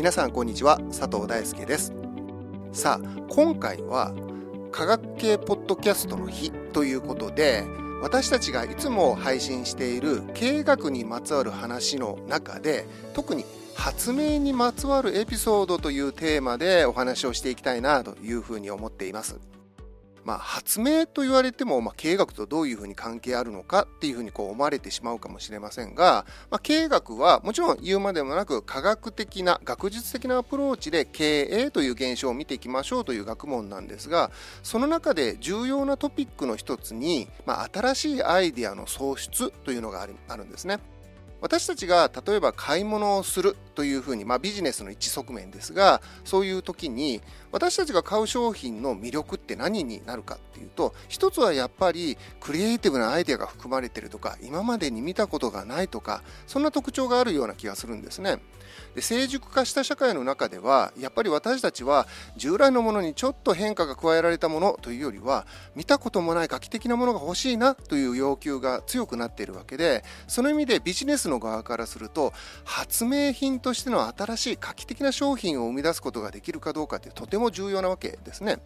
皆さんこんにちは佐藤大輔です。さあ今回は科学系ポッドキャストの日ということで私たちがいつも配信している経営学にまつわる話の中で特に発明にまつわるエピソードというテーマでお話をしていきたいなというふうに思っています。まあ、発明と言われても、まあ、経営学とどういうふうに関係あるのかっていうふうにこう思われてしまうかもしれませんが、まあ、経営学はもちろん言うまでもなく科学的な学術的なアプローチで経営という現象を見ていきましょうという学問なんですがその中で重要なトピックの一つに、まあ、新しいアイデアの創出というのがあるんですね。私たちが例えば買い物をするというふうに、まあ、ビジネスの一側面ですがそういう時に私たちが買う商品の魅力って何になるかっていうと一つはやっぱりクリエイティブなアイデアが含まれてるとか今までに見たことがないとかそんな特徴があるような気がするんですね。で成熟化した社会の中ではやっぱり私たちは従来のものにちょっと変化が加えられたものというよりは見たこともない画期的なものが欲しいなという要求が強くなっているわけでその意味でビジネスの側からすると発明品としての新しい画期的な商品を生み出すことができるかどうかってとてもも重要なわけですね。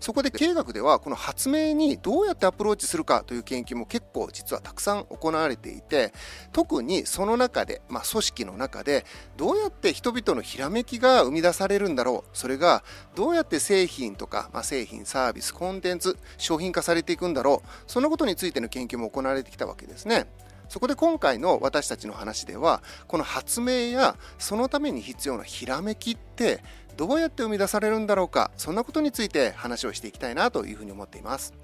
そこで経営学ではこの発明にどうやってアプローチするかという研究も結構実はたくさん行われていて特にその中で、まあ、組織の中でどうやって人々のひらめきが生み出されるんだろうそれがどうやって製品とか、まあ、製品サービスコンテンツ商品化されていくんだろうそのことについての研究も行われてきたわけですね。そこで今回の私たちの話ではこの発明やそのために必要なひらめきってどうやって生み出されるんだろうかそんなことについて話をしていきたいなというふうに思っています。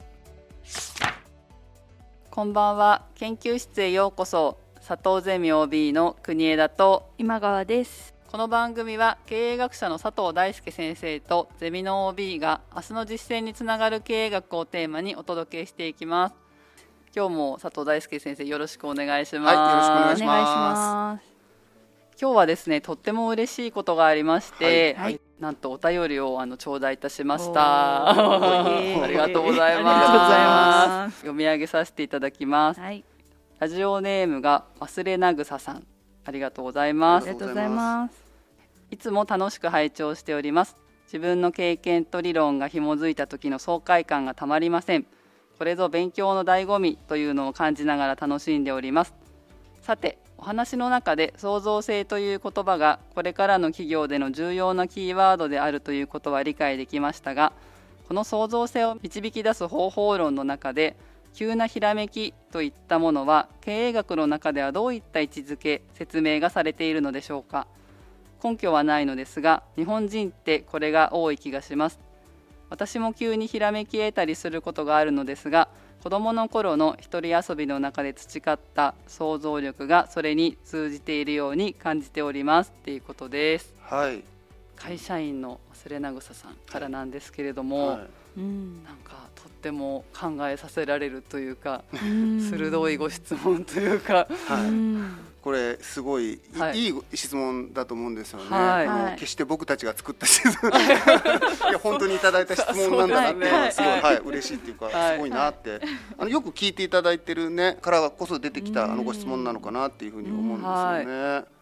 こんばんは。研究室へようこそ。佐藤ゼミ OB の国枝と今川です。この番組は経営学者の佐藤大輔先生とゼミの OB が明日の実践につながる経営学をテーマにお届けしていきます。今日も佐藤大輔先生よろしくお願いします、はい、よろしくお願いします今日はですねとっても嬉しいことがありまして、はい、なんとお便りをあの頂戴いたしました。ありがとうございます。読み上げさせていただきます、はい、ラジオネームが忘れなぐささん。ありがとうございます。ありがとうございます。いつも楽しく拝聴しております。自分の経験と理論が紐づいた時の爽快感がたまりません。これぞ勉強の醍醐味というのを感じながら楽しんでおります。さてお話の中で創造性という言葉がこれからの企業での重要なキーワードであるということは理解できましたがこの創造性を導き出す方法論の中で急なひらめきといったものは経営学の中ではどういった位置づけ説明がされているのでしょうか。根拠はないのですが日本人ってこれが多い気がします。私も急にひらめき得たりすることがあるのですが子どもの頃の一人遊びの中で培った想像力がそれに通じているように感じておりますっていうことです。はい、会社員の忘れなぐささんからなんですけれども、はい、なんかとっても考えさせられるというか、鋭いご質問というか、はいこれすごい、はい、いい質問だと思うんですよね、はい、決して僕たちが作った質問。いや本当にいただいた質問なんだなって、すごい、はい、嬉しいっていうか、すごいなって、あのよく聞いていただいてるねからこそ出てきたあのご質問なのかなっていうふうに思うんですよね。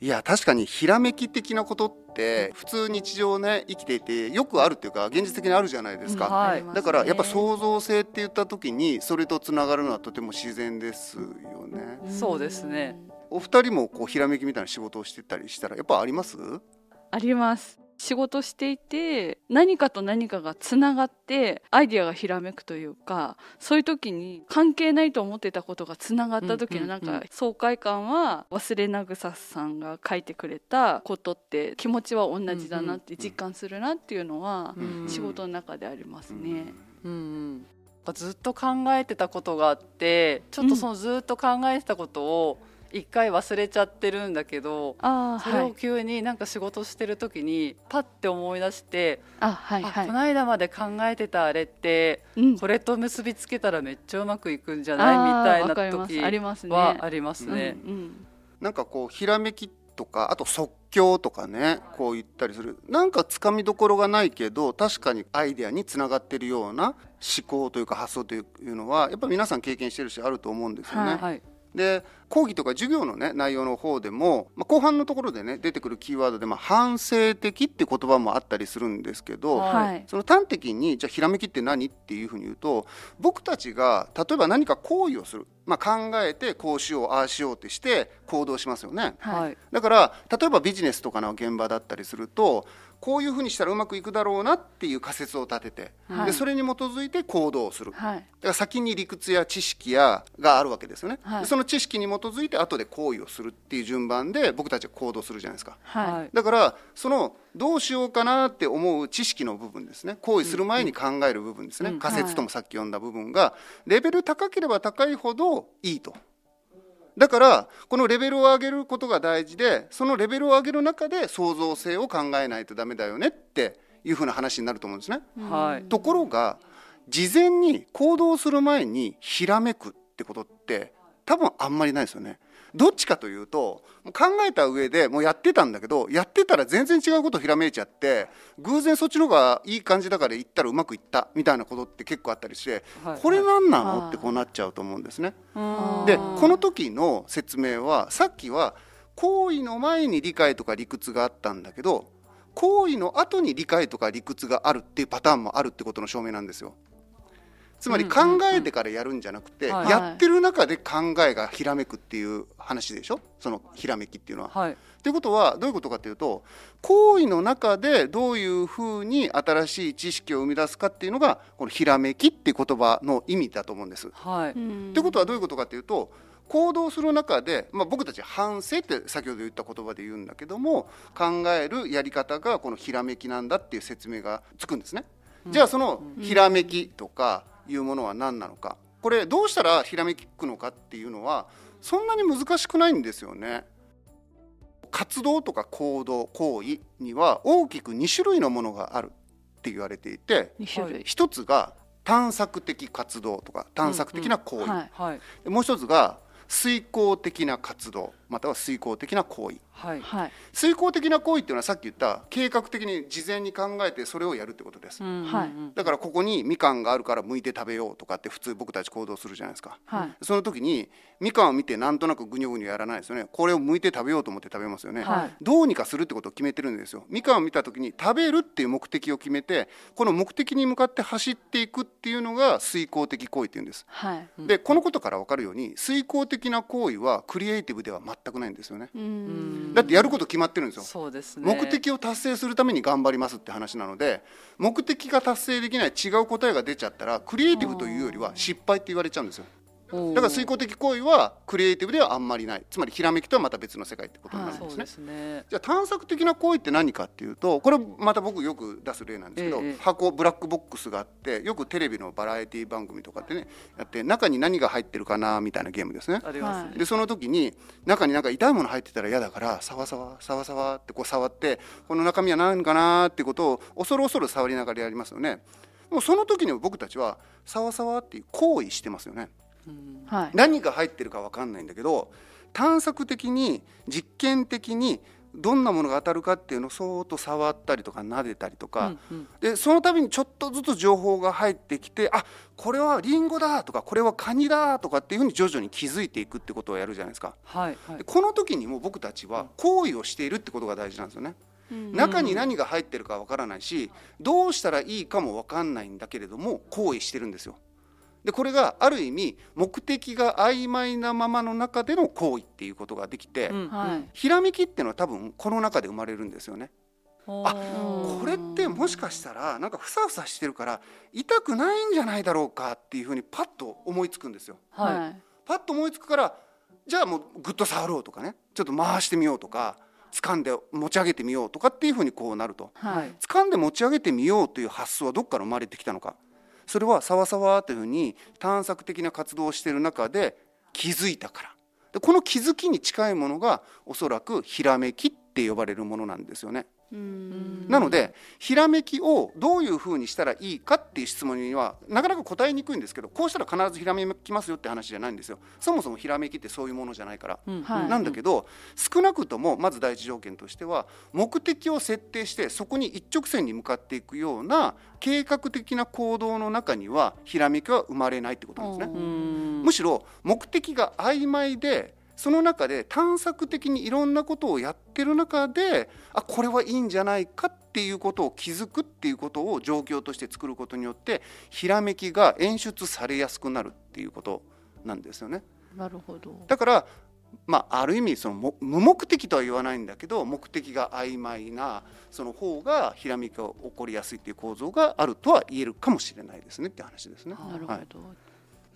いや確かにひらめき的なことって普通日常ね生きていてよくあるっていうか現実的にあるじゃないですか、はい、だからやっぱ創造性って言った時にそれとつながるのはとても自然ですよね。そうですね。お二人もこうひらめきみたいな仕事をしてたりしたらやっぱあります？あります仕事していて何かと何かがつながってアイディアがひらめくというかそういう時に関係ないと思ってたことがつながった時のなんか爽快感は忘れなぐささんが書いてくれたことって気持ちは同じだなって実感するなっていうのは仕事の中でありますね。うんうん。ずっと考えてたことがあってちょっとそのずっと考えてたことを一回忘れちゃってるんだけどそれを急になんか仕事してる時にパッて思い出してあ、はいはい、この間まで考えてたあれって、うん、これと結びつけたらめっちゃうまくいくんじゃない？みたいな時はありますね。なんかこうひらめきとかあと即興とかねこう言ったりする。なんかつかみどころがないけど確かにアイデアにつながってるような思考というか発想というのはやっぱり皆さん経験してるしあると思うんですよね。はいで講義とか授業のね内容の方でも、まあ、後半のところでね出てくるキーワードで、まあ、反省的って言葉もあったりするんですけど、はい。その端的にじゃあひらめきって何っていうふうに言うと僕たちが例えば何か行為をする、まあ、考えてこうしようああしようってして行動しますよね。はい。だから例えばビジネスとかの現場だったりするとこういうふうにしたらうまくいくだろうなっていう仮説を立てて、はい。でそれに基づいて行動をする。はい。だから先に理屈や知識やがあるわけですよね、はい。でその知識に基づいて後で行為をするっていう順番で僕たちは行動するじゃないですか。はい。だからそのどうしようかなって思う知識の部分ですね。行為する前に考える部分ですね、うん。仮説ともさっき読んだ部分がレベル高ければ高いほどいいとだからこのレベルを上げることが大事でそのレベルを上げる中で創造性を考えないとダメだよねっていうふうな話になると思うんですね。はいところが事前に行動する前にひらめくってことって多分あんまりないですよね。どっちかというと考えた上でもうやってたんだけどやってたら全然違うことひらめいちゃって偶然そっちの方がいい感じだから行ったらうまくいったみたいなことって結構あったりしてはいこれ何なの？ってこうなっちゃうと思うんですね。でこの時の説明はさっきは行為の前に理解とか理屈があったんだけど行為の後に理解とか理屈があるっていうパターンもあるってことの証明なんですよ。つまり考えてからやるんじゃなくて、はい。やってる中で考えがひらめくっていう話でしょ？そのひらめきっていうのは。はい。ということはどういうことかというと行為の中でどういうふうに新しい知識を生み出すかっていうのがこのひらめきっていう言葉の意味だと思うんです。はい。うん。ということはどういうことかというと行動する中で、まあ、僕たち反省って先ほど言った言葉で言うんだけども考えるやり方がこのひらめきなんだっていう説明がつくんですね。じゃあそのひらめきとかいうものは何なのか。これどうしたらひらめきくのかっていうのはそんなに難しくないんですよね。活動とか行動行為には大きく2種類のものがあるって言われていて一つが探索的活動とか探索的な行為、はいはい。でもう一つが遂行的な活動または遂行的な行為。はい。はい。遂行的な行為っていうのはさっき言った計画的に事前に考えてそれをやるってことです、うんはいうん。だからここにみかんがあるから剥いて食べようとかって普通僕たち行動するじゃないですか。はい。その時にみかんを見てなんとなくぐにょぐにょやらないですよね。これを剥いて食べようと思って食べますよね、はい。どうにかするってことを決めてるんですよ。みかんを見た時に食べるっていう目的を決めてこの目的に向かって走っていくっていうのが遂行的行為っていうんです。はい。でこのことから分かるように遂行的な行為はクリエイティブでは全くないんですよね。うん。だってやること決まってるんですよ。そうですね。目的を達成するために頑張りますって話なので目的が達成できない違う答えが出ちゃったらクリエイティブというよりは失敗って言われちゃうんですよだから遂行的行為はクリエイティブではあんまりない。つまりひらめきとはまた別の世界ってことになるんですね、すね。じゃあ探索的な行為って何かっていうとこれまた僕よく出す例なんですけど、ええ箱ブラックボックスがあってよくテレビのバラエティ番組とかってねやって中に何が入ってるかなみたいなゲームですね。ありますね。でその時に中になんか痛いもの入ってたら嫌だからさわさわさわさわってこう触ってこの中身は何かなってことを恐る恐る触りながらやりますよね。もうその時に僕たちはさわさわっていう行為してますよね。うんはい何が入ってるか分かんないんだけど探索的に実験的にどんなものが当たるかっていうのをそーっと触ったりとか撫でたりとか、うんうんでその度にちょっとずつ情報が入ってきてあこれはリンゴだとかこれはカニだとかっていうふうに徐々に気づいていくってことをやるじゃないですか。はいはいでこの時にも僕たちは行為をしているってことが大事なんですよね。中に何が入ってるかわからないしどうしたらいいかもわかんないんだけれども行為してるんですよ。でこれがある意味目的が曖昧なままの中での行為っていうことができて、うん。はい。ひらめきっていうのは多分この中で生まれるんですよね。あう。んこれってもしかしたらなんかふさふさしてるから痛くないんじゃないだろうかっていうふうにパッと思いつくんですよ。はい。はいパッと思いつくからじゃあもうグッと触ろうとかね。ちょっと回してみようとか掴んで持ち上げてみようとかっていうふうにこうなると。はい。掴んで持ち上げてみようという発想はどっから生まれてきたのかそれはさわさわというふうに探索的な活動をしている中で気づいたからでこの気づきに近いものがおそらくひらめきって呼ばれるものなんですよね。うん。なのでひらめきをどういうふうにしたらいいかっていう質問にはなかなか答えにくいんですけどこうしたら必ずひらめきますよって話じゃないんですよ。そもそもひらめきってそういうものじゃないから。うん。はいなんだけど少なくともまず第一条件としては目的を設定してそこに一直線に向かっていくような計画的な行動の中にはひらめきは生まれないってことなんですね。うん。むしろ目的が曖昧でその中で探索的にいろんなことをやってる中であこれはいいんじゃないかっていうことを気づくっていうことを状況として作ることによってひらめきが演出されやすくなるっていうことなんですよね。なるほどだからまあ、ある意味そのも無目的とは言わないんだけど目的が曖昧なその方がひらめきが起こりやすいっていう構造があるとは言えるかもしれないですねって話ですね。なるほど、はい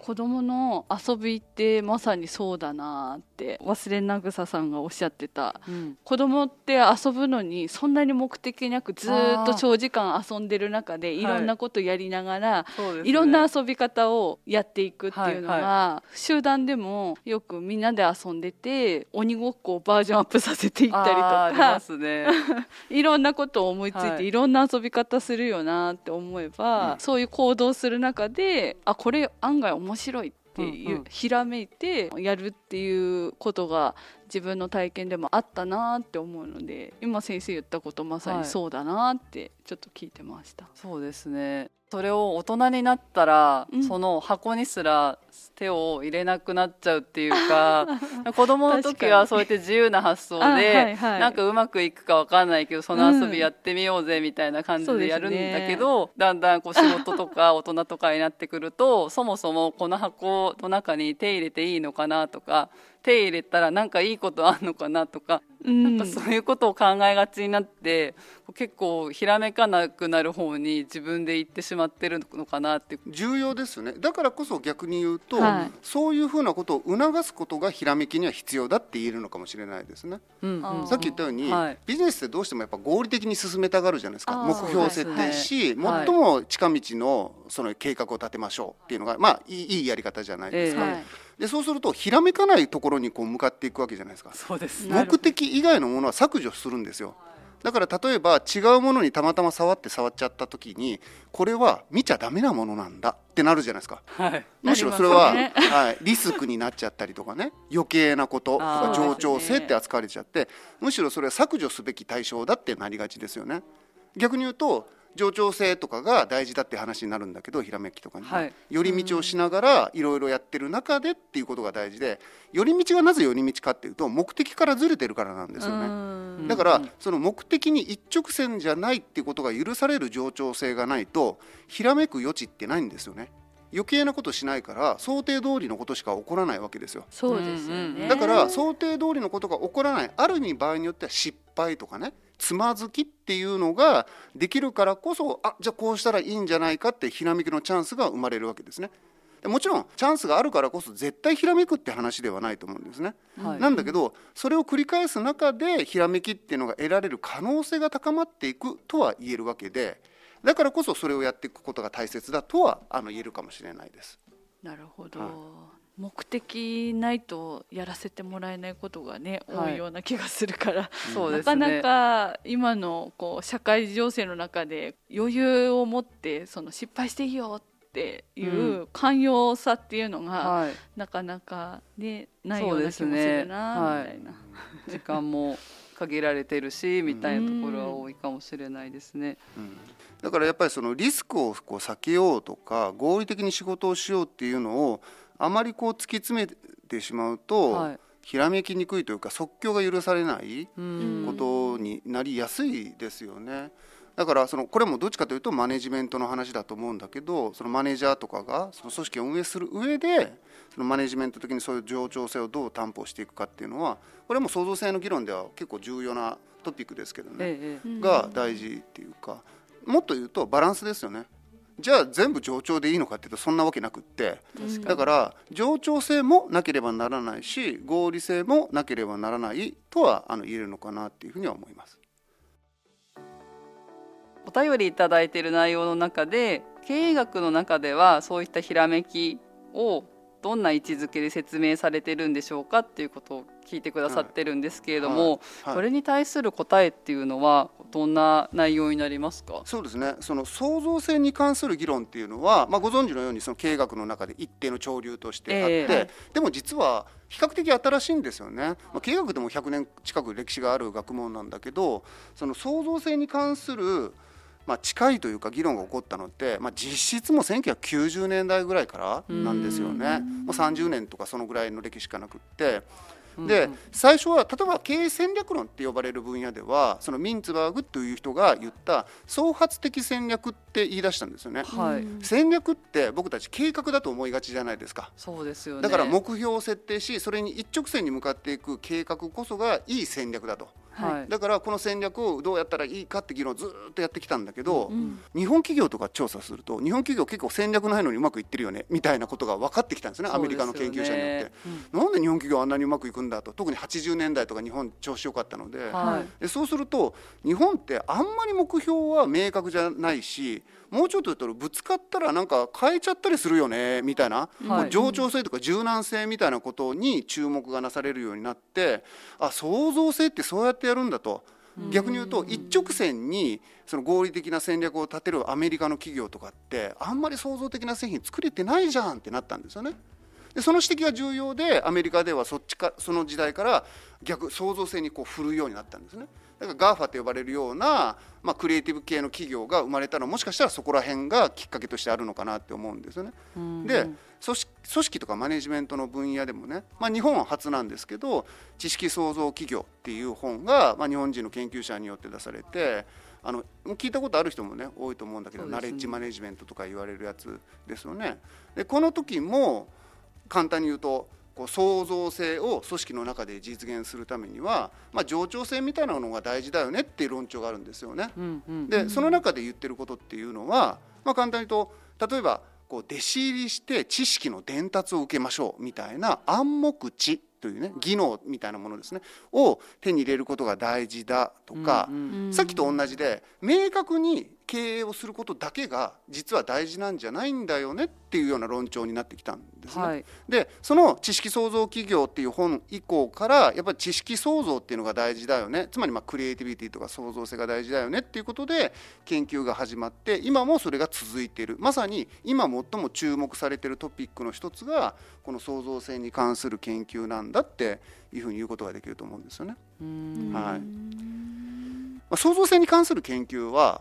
子供の遊びってまさにそうだなって忘れなぐささんがおっしゃってた。うん。子供って遊ぶのにそんなに目的なくずーっと長時間遊んでる中でい。ろんなことやりながら、そうですね。いろんな遊び方をやっていくっていうのが、はい集団でもよくみんなで遊んでて鬼ごっこをバージョンアップさせていったりとかすね。いろんなことを思いついて、はい。い、ろんな遊び方するよなって思えば、うん。そういう行動する中であこれ案外面白いっていう、うんうん。ひらめいてやるっていうことが自分の体験でもあったなって思うので今先生言ったことまさにそうだなってちょっと聞いてました。そうですね。それを大人になったら、うん。その箱にすら手を入れなくなっちゃうっていうか 子供の時はそうやって自由な発想で、あはいはい。なんかうまくいくかわかんないけどその遊びやってみようぜみたいな感じでやるんだけど、だんだんこう仕事とか大人とかになってくると そもそもこの箱の中に手入れていいのかなとか手入れたらなんかいいことあんのかなとかうん。なんかそういうことを考えがちになって結構ひらめかなくなる方に自分で行ってしまってるのかなって。重要ですよね。だからこそ逆に言うと、はい。そういうふうなことを促すことがひらめきには必要だって言えるのかもしれないですね。うんあーさっき言ったように、はい。ビジネスってどうしてもやっぱ合理的に進めたがるじゃないですか目標を設定し、そうですね。最も近道のその計画を立てましょうっていうのがまあいいいいやり方じゃないですか、ええ。はいでそうするとひらめかないところにこう向かっていくわけじゃないですか。目的以外のものは削除するんですよだから例えば違うものにたまたま触って触っちゃった時にこれは見ちゃダメなものなんだってなるじゃないですか。はい。むしろそれは、なりますはい、リスクになっちゃったりとかね余計なこととか冗長性って扱われちゃって、むしろそれは削除すべき対象だってなりがちですよね。逆に言うと冗長性とかが大事だって話になるんだけどひらめきとかに、はい。寄り道をしながらいろいろやってる中でっていうことが大事で寄り道がなぜ寄り道かっていうと目的からずれてるからなんですよね。うん。だから、うん。その目的に一直線じゃないっていうことが許される冗長性がないとひらめく余地ってないんですよね余計なことしないから想定通りのことしか起こらないわけですよ。そうですよね、だから想定通りのことが起こらないある意味場合によっては失敗とかねつまずきっていうのができるからこそあじゃあこうしたらいいんじゃないかってひらめきのチャンスが生まれるわけですね。でもちろんチャンスがあるからこそ絶対ひらめくって話ではないと思うんですね。はい。なんだけどそれを繰り返す中でひらめきっていうのが得られる可能性が高まっていくとは言えるわけでだからこそそれをやっていくことが大切だとはあの言えるかもしれないです。なるほど、はい目的ないとやらせてもらえないことがね、はい。多いような気がするから、なかなか今のこう社会情勢の中で余裕を持ってその失敗していいよっていう寛容さっていうのが、はい。なかなかねないような気もするな、みたいな。時間も限られてるしみたいなところは多いかもしれないですね。うんだからやっぱりそのリスクをこう避けようとか合理的に仕事をしようっていうのをあまりこう突き詰めてしまうと、はいひらめきにくいというか即興が許されないうんことになりやすいですよね。だからそのこれもどっちかというとマネジメントの話だと思うんだけどそのマネージャーとかがその組織を運営する上でそのマネジメント的にそういう冗長性をどう担保していくかっていうのはこれも創造性の議論では結構重要なトピックですけどね。ええうんが大事っていうかもっと言うとバランスですよねじゃあ全部冗長でいいのかっていうとそんなわけなくってうんだから冗長性もなければならないし合理性もなければならないとはあの言えるのかなっていうふうには思います。お便りいただいている内容の中で経営学の中ではそういったひらめきをどんな位置づけで説明されてるんでしょうかっていうことを聞いてくださってるんですけれども、はいこれに対する答えっていうのはどんな内容になりますか？そうですね。その創造性に関する議論っていうのは、まあ、ご存知のようにその経営学の中で一定の潮流としてあって、ええ。はい。でも実は比較的新しいんですよね、まあ、経営学でも100年近く歴史がある学問なんだけどその創造性に関するまあ、近いというか議論が起こったのって、まあ、実質も1990年代ぐらいからなんですよね。もう30年とかそのぐらいの歴史しかなくって。で最初は例えば経営戦略論って呼ばれる分野ではそのミンツバーグという人が言った創発的戦略って言い出したんですよね。はい、戦略って僕たち計画だと思いがちじゃないですか。そうですよね。だから目標を設定しそれに一直線に向かっていく計画こそがいい戦略だとはい、だからこの戦略をどうやったらいいかって議論をずーっとやってきたんだけど、うん日本企業とか調査すると日本企業結構戦略ないのにうまくいってるよねみたいなことが分かってきたんですねアメリカの研究者によって。なんで日本企業あんなにうまくいくんだと。特に80年代とか日本調子良かったので,、はい。でそうすると日本ってあんまり目標は明確じゃないしもうちょっと言ったらぶつかったらなんか変えちゃったりするよねみたいな、はい冗長性とか柔軟性みたいなことに注目がなされるようになってあ創造性ってそうやってやるんだと。逆に言うと一直線にその合理的な戦略を立てるアメリカの企業とかってあんまり創造的な製品作れてないじゃんってなったんですよね。でその指摘が重要でアメリカではそっちかその時代から逆創造性にこう振るうようになったんですね。だから GAFA と呼ばれるような、まあ、クリエイティブ系の企業が生まれたのはもしかしたらそこら辺がきっかけとしてあるのかなって思うんですよね。で組織組織とかマネジメントの分野でもね、まあ、日本は初なんですけど「知識創造企業」っていう本が、まあ、日本人の研究者によって出されてあの聞いたことある人もね多いと思うんだけど、ねナレッジマネジメントとか言われるやつですよね。でこの時も簡単に言うとこう創造性を組織の中で実現するためには、まあ、冗長性みたいなのが大事だよねっていう論調があるんですよね。うんうんでその中で言ってることっていうのは、まあ、簡単に言うと例えばこう弟子入りして知識の伝達を受けましょうみたいな暗黙知というね技能みたいなものですねを手に入れることが大事だとか、うんうんさっきと同じで明確に経営をすることだけが実は大事なんじゃないんだよねっていうような論調になってきたんですね。はい。でその知識創造企業っていう本以降からやっぱり知識創造っていうのが大事だよね。つまりまあクリエイティビティとか創造性が大事だよねっていうことで研究が始まって今もそれが続いている。まさに今最も注目されているトピックの一つがこの創造性に関する研究なんだっていうふうに言うことができると思うんですよね。うん。はい。まあ、創造性に関する研究は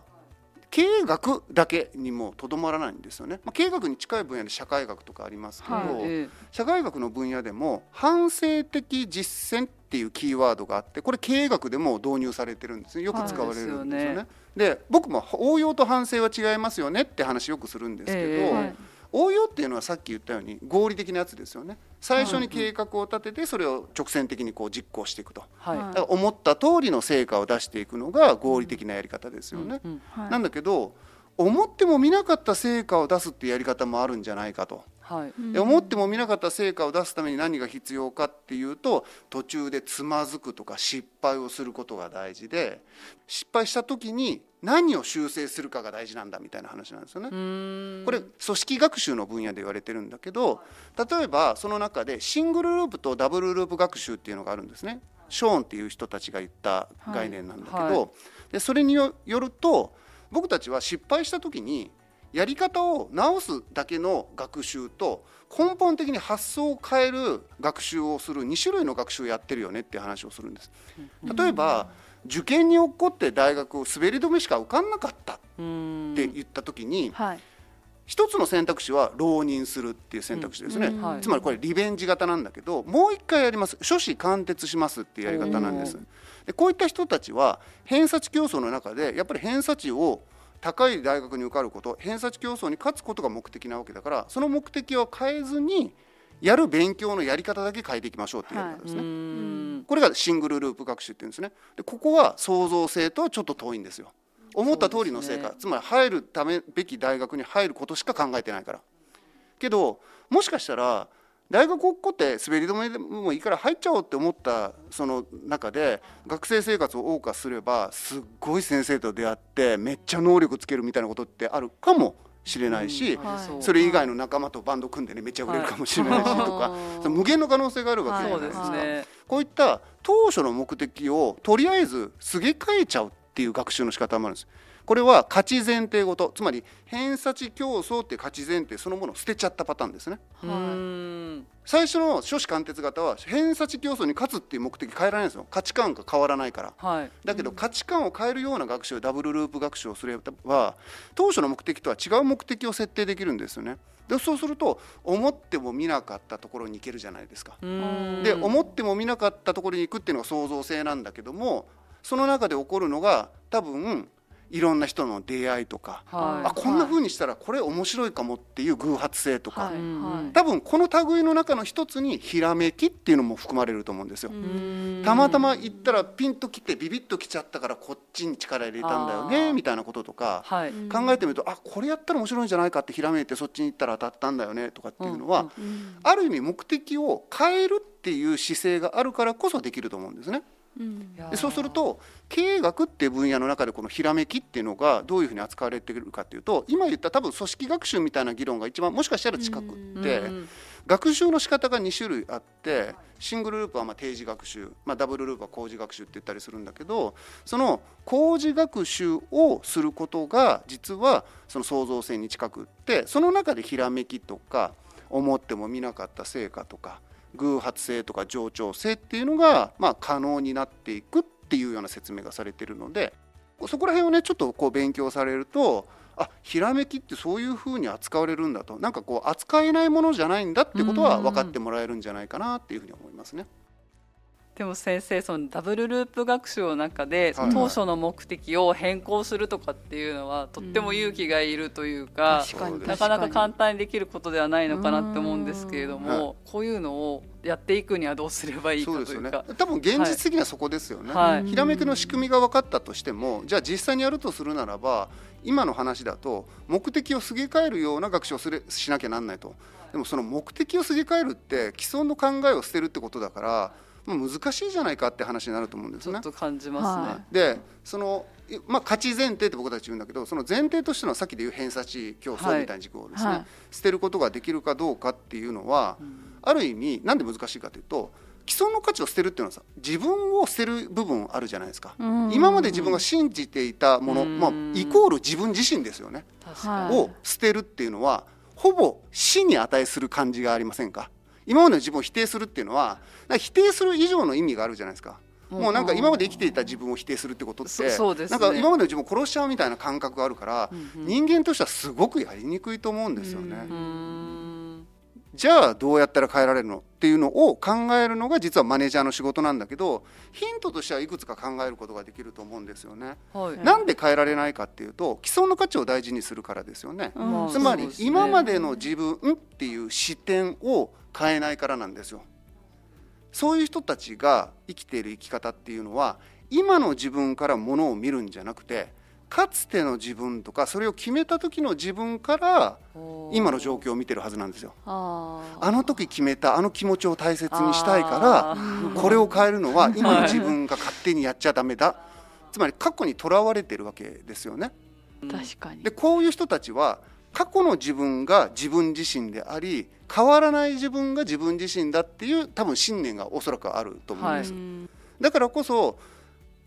経営学だけにもとどまらないんですよね、まあ、経営学に近い分野で社会学とかありますけど、はいえ社会学の分野でも反省的実践っていうキーワードがあってこれ経営学でも導入されてるんですね。よく使われるんですよね。はいで僕も応用と反省は違いますよねって話よくするんですけど、ええはい応用っていうのはさっき言ったように合理的なやつですよね。最初に計画を立ててそれを直線的にこう実行していくと。はい。はい。だから思った通りの成果を出していくのが合理的なやり方ですよね。なんだけど思っても見なかった成果を出すっていうやり方もあるんじゃないかと。はい。で思っても見なかった成果を出すために何が必要かっていうと途中でつまずくとか失敗をすることが大事で失敗した時に何を修正するかが大事なんだみたいな話なんですよね。うんこれ組織学習の分野で言われてるんだけど例えばその中でシングルループとダブルループ学習っていうのがあるんですね。ショーンっていう人たちが言った概念なんだけど、はいはでそれによよると僕たちは失敗した時にやり方を直すだけの学習と根本的に発想を変える学習をする2種類の学習をやってるよねっていう話をするんです。例えば受験に起こって大学を滑り止めしか受かんなかったうん。って言った時にはい。一つの選択肢は浪人するっていう選択肢ですね、うんはい。つまりこれリベンジ型なんだけどもう一回やります。初子貫徹しますっていうやり方なんです。でこういった人たちは偏差値競争の中でやっぱり偏差値を高い大学に受かること偏差値競争に勝つことが目的なわけだからその目的を変えずにやる勉強のやり方だけ変えていきましょうっていうやり方ですね、うんこれがシングルループ学習っていうんですね。でここは創造性とはちょっと遠いんですよ。思った通りの成果、ね。つまり入るためべき大学に入ることしか考えてないから。けどもしかしたら大学落っこって滑り止めでもいいから入っちゃおうって思ったその中で学生生活を謳歌すればすっごい先生と出会ってめっちゃ能力つけるみたいなことってあるかもしれないし、はい。それ以外の仲間とバンド組んでねめっちゃ売れるかもしれないしとか、無限の可能性があるわけじゃないですか。ね。こういった当初の目的をとりあえずすげ替えちゃうっていう学習の仕方もあるんです。これは価値前提ごとつまり偏差値競争っていう価値前提そのものを捨てちゃったパターンですね。うーん最初の初子貫徹型は偏差値競争に勝つっていう目的変えられないんですよ価値観が変わらないから。はいだけど価値観を変えるような学習ダブルループ学習をすれば当初の目的とは違う目的を設定できるんですよね。でそうすると思っても見なかったところに行けるじゃないですか。で思っても見なかったところに行くっていうのが創造性なんだけどもその中で起こるのが多分いろんな人の出会いとか、はい。あこんな風にしたらこれ面白いかもっていう偶発性とか、はい。はい。多分この類の中の一つにひらめきっていうのも含まれると思うんですよ。うん。たまたま行ったらピンときてビビッときちゃったからこっちに力入れたんだよねみたいなこととかはい。うん考えてみるとあこれやったら面白いんじゃないかってひらめいてそっちに行ったら当たったんだよねとかっていうのは、うん。うん。ある意味目的を変えるっていう姿勢があるからこそできると思うんですね。うん。そうすると経営学っていう分野の中でこのひらめきっていうのがどういうふうに扱われているかっていうと今言った多分組織学習みたいな議論が一番もしかしたら近くって、うん。学習の仕方が2種類あってシングルループはまあ定時学習、まあ、ダブルループは工事学習って言ったりするんだけどその工事学習をすることが実はその創造性に近くってその中でひらめきとか思っても見なかった成果とか偶発性とか冗長性っていうのがまあ可能になっていくっていうような説明がされているのでそこら辺をねちょっとこう勉強されるとあひらめきってそういうふうに扱われるんだとなんかこう扱えないものじゃないんだってことは分かってもらえるんじゃないかなっていうふうに思いますね。でも先生そのダブルループ学習の中で、はい当初の目的を変更するとかっていうのはとっても勇気がいるというか、確かに。そうですなかなか簡単にできることではないのかなって思うんですけれどうん。も、こういうのをやっていくにはどうすればいいかそうですよね。というか。多分現実的にはそこですよね。はい。ひらめきの仕組みが分かったとしてもじゃあ実際にやるとするならば今の話だと目的をすげ替えるような学習をすれしなきゃなんないと。でもその目的をすげ替えるって既存の考えを捨てるってことだからもう難しいじゃないかって話になると思うんですね。ちょっ。と感じますね。はでその、いまあ、価値前提って僕たち言うんだけどその前提としてのさっきで言う偏差値競争みたいな軸をですね、はい。捨てることができるかどうかっていうのは、ある意味なんで難しいかというと既存の価値を捨てるっていうのはさ自分を捨てる部分あるじゃないですか、うん。今まで自分が信じていたもの、うん。まあ、イコール自分自身ですよね、を捨てるっていうのはほぼ死に値する感じがありませんか？今までの自分を否定するっていうのは否定する以上の意味があるじゃないですか。もうなんか今まで生きていた自分を否定するってことってねなんか今までの自分を殺しちゃうみたいな感覚があるから、うんうん人間としてはすごくやりにくいと思うんですよね。じゃあどうやったら変えられるのっていうのを考えるのが実はマネージャーの仕事なんだけどヒントとしてはいくつか考えることができると思うんですよね。はいうんなんで変えられないかっていうと既存の価値を大事にするからですよね。うんまあつまり今までの自分っていう視点を変えないからなんですよ。そういう人たちが生きている生き方っていうのは今の自分からものを見るんじゃなくてかつての自分とかそれを決めた時の自分から今の状況を見てるはずなんですよ。ああの時決めたあの気持ちを大切にしたいあからー。これを変えるのは 今の自分が勝手にやっちゃダメだ。つまり過去にとらわれてるわけですよね。確かに。でこういう人たちは過去の自分が自分自身であり変わらない自分が自分自身だっていう多分信念がおそらくあると思うんです。うん。だからこそ、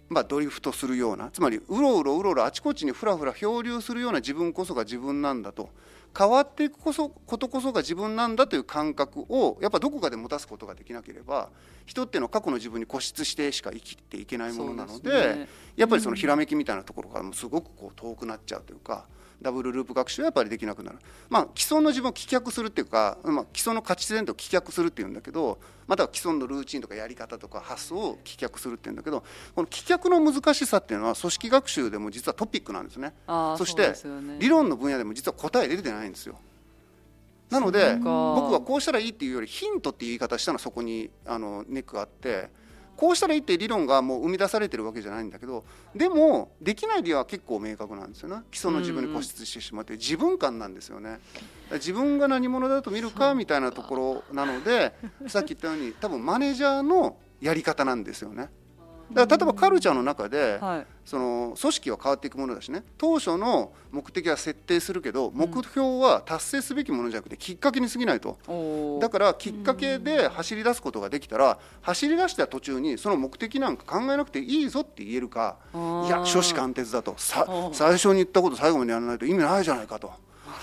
まあ、ドリフトするようなつまりうろうろうろうろあちこちにふらふら漂流するような自分こそが自分なんだと変わっていくこそことこそが自分なんだという感覚をやっぱどこかで持たすことができなければ人っていうのは過去の自分に固執してしか生きていけないものなのでねやっぱりそのひらめきみたいなところからもすごくこう遠くなっちゃうというか。ダブルループ学習はやっぱりできなくなる、まあ、既存の自分を棄却するっていうか、まあ、既存の価値前提を棄却するっていうんだけどまたは既存のルーチンとかやり方とか発想を棄却するっていうんだけどこの棄却の難しさっていうのは組織学習でも実はトピックなんですね。そしてね。理論の分野でも実は答え出てないんですよ。なので僕はこうしたらいいっていうよりヒントっていう言い方したのはそこにあのネックがあってこうしたらいいって理論がもう生み出されてるわけじゃないんだけどでもできない理由は結構明確なんですよね。基礎の自分に固執してしまって自分感なんですよね。自分が何者だと見るか。みたいなところなのでさっき言ったように多分マネージャーのやり方なんですよねだから例えばカルチャーの中で、はい。その組織は変わっていくものだしね。当初の目的は設定するけど目標は達成すべきものじゃなくてきっかけに過ぎないと。おー。だからきっかけで走り出すことができたら走り出した途中にその目的なんか考えなくていいぞって言えるかいや初志貫徹だと。最初に言ったこと最後までやらないと意味ないじゃないかと。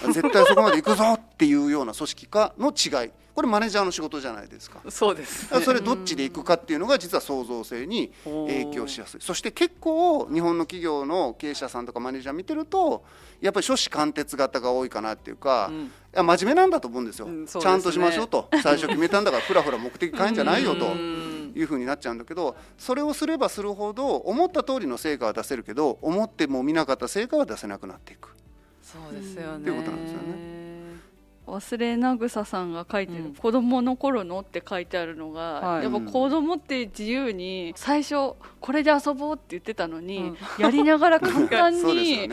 絶対そこまで行くぞっていうような組織化の違いこれマネージャーの仕事じゃないですか。そうです。だからそれどっちで行くかっていうのが実は創造性に影響しやすい。そして結構日本の企業の経営者さんとかマネージャー見てるとやっぱり初志貫徹型が多いかなっていうか、うん。いや真面目なんだと思うんですよ、うんすね。ちゃんとしましょうと。最初決めたんだからふらふら目的変えんじゃないよと。うん。いうふうになっちゃうんだけどそれをすればするほど思った通りの成果は出せるけど思っても見なかった成果は出せなくなっていく。そうですよね。っていうことなんですよ忘れなぐささんが書いてる、うん。子供の頃のって書いてあるのが、はい。やっぱ子供って自由に最初これで遊ぼうって言ってたのに、うん。やりながら簡単に 違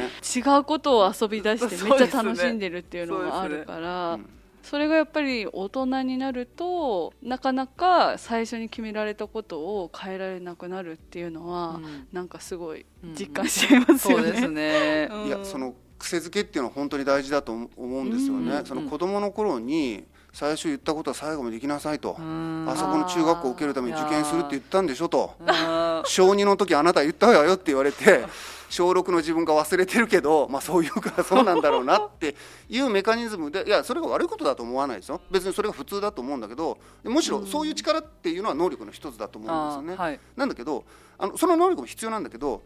うことを遊び出してめっちゃ楽しんでるっていうのがあるから、うんそれがやっぱり大人になるとなかなか最初に決められたことを変えられなくなるっていうのは、うん。なんかすごいうん。実感しちゃいますよね。そうですね。うん。いやその癖づけっていうのは本当に大事だと思うんですよね、うんその子供の頃に最初言ったことは最後までできなさいと、うん。あそこの中学校を受けるために受験するって言ったんでしょと。あ小2の時あなた言ったわよって言われて小6の自分が忘れてるけど、まあ、そういうからそうなんだろうなっていうメカニズムでいやそれが悪いことだと思わないですよ。別にそれが普通だと思うんだけどむしろそういう力っていうのは能力の一つだと思うんですよね。あはい。なんだけどあのその能力も必要なんだけど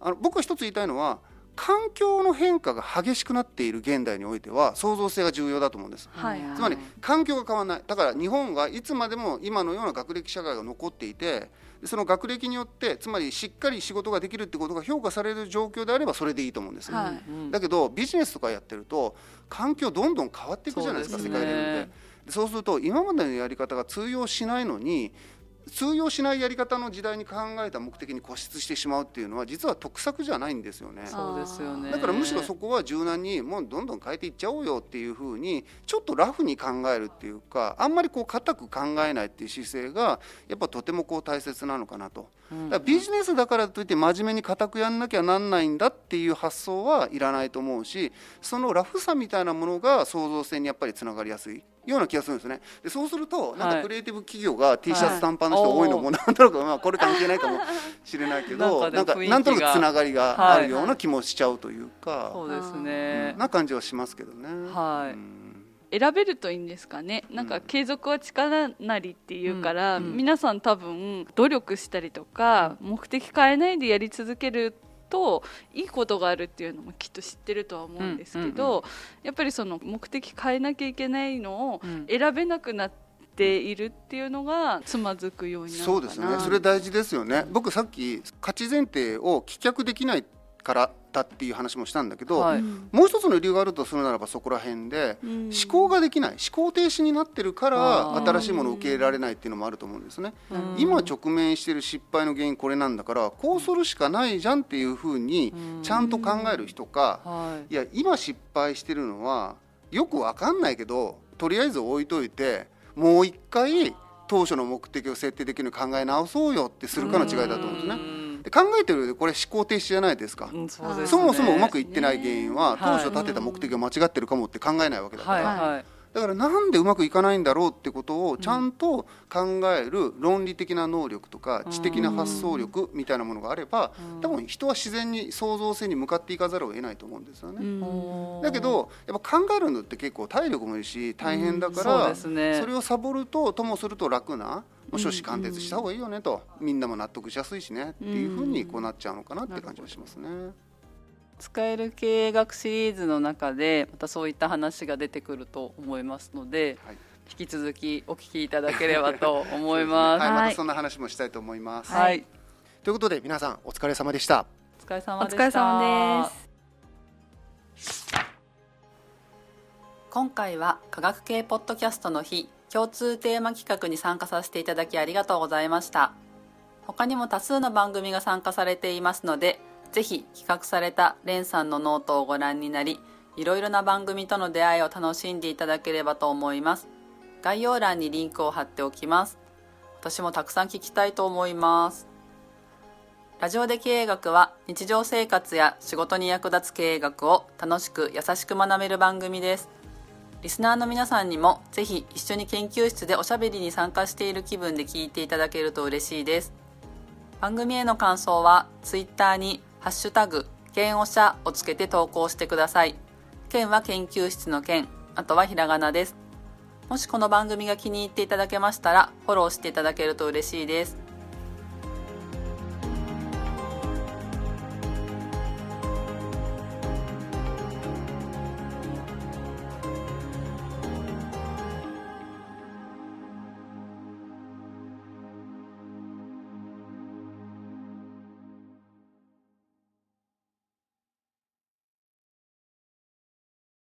あの僕は一つ言いたいのは環境の変化が激しくなっている現代においては創造性が重要だと思うんです。はいつまり環境が変わらない。だから日本はいつまでも今のような学歴社会が残っていてその学歴によってつまりしっかり仕事ができるってことが評価される状況であればそれでいいと思うんです。よ、はい。うんだけどビジネスとかやってると環境どんどん変わっていくじゃないですかね。世界レベルで。でそうすると今までのやり方が通用しないのに通用しないやり方の時代に考えた目的に固執してしまうっていうのは実は得策じゃないんですよね。そうですよねだからむしろそこは柔軟にもうどんどん変えていっちゃおうよっていうふうにちょっとラフに考えるっていうかあんまりこう固く考えないっていう姿勢がやっぱとてもこう大切なのかなと。うんだからビジネスだからといって真面目に固くやんなきゃなんないんだっていう発想はいらないと思うしそのラフさみたいなものが創造性にやっぱりつながりやすいような気がするんですね。でそうするとなんはいかクリエイティブ企業が T シャツ短パンの人多いのもなんとなくまあこれ関係ないかも しれないけどなんんかなんとなくつながりがあるような気もしちゃうというか、そうですうねん。な感じはしますけどね。はい。うん選べるといいんですかね。なんか継続は力なりっていうから、うん。皆さん多分努力したりとか、目的変えないでやり続けるといいことがあるっていうのもきっと知ってるとは思うんですけど、やっぱりその目的変えなきゃいけないのをうん。選べなくなっているっていうのがつまずくようにな。るそうですね。それ大事ですよね。僕さっき価値前提を棄却できないからだっていう話もしたんだけど、はい。うんもう一つの理由があるとするならばそこら辺で、うん。思考ができない。思考停止になってるから新しいものを受け入れられないっていうのもあると思うんですね。うん。今直面している失敗の原因これなんだからこうするしかないじゃんっていうふうにうん。ちゃんと考える人か、はい。いや今失敗してるのはよくわかんないけどとりあえず置いといてもう一回当初の目的を設定できるように考え直そうよってするかの違いだと思うんですね。ねで考えてるこれ思考停止じゃないですか。うんそすね。そもそもうまくいってない原因はね。当初立てた目的が間違ってるかもって考えないわけだから、はい。はい。だからなんでうまくいかないんだろうってことをちゃんと考える論理的な能力とか知的な発想力みたいなものがあれば多分人は自然に創造性に向かっていかざるを得ないと思うんですよね。うん。だけどやっぱ考えるのって結構体力もいるし大変だからそれをサボるとともすると楽なもう初志貫徹した方がいいよねとみんなも納得しやすいしねっていうふうにこうなっちゃうのかなって感じがしますね。使える経営学シリーズの中でまたそういった話が出てくると思いますので、はい引き続きお聞きいただければと思います。はい、まはいたそんな話もしたいと思います。はい、ということで皆さんお疲れ様でした。お疲れお様でした。疲れ様です今回は科学系ポッドキャストの日共通テーマ企画に参加させていただきありがとうございました。他にも多数の番組が参加されていますのでぜひ企画されたレンさんのノートをご覧になりいろいろな番組との出会いを楽しんでいただければと思います。概要欄にリンクを貼っておきます。私もたくさん聞きたいと思います。ラジオで経営学は日常生活や仕事に役立つ経営学を楽しく優しく学べる番組です。リスナーの皆さんにもぜひ一緒に研究室でおしゃべりに参加している気分で聞いていただけると嬉しいです。番組への感想はツイッターにハッシュタグ剣おしゃをつけて投稿してください。剣は研究室の剣あとはひらがなです。もしこの番組が気に入っていただけましたらフォローしていただけると嬉しいです。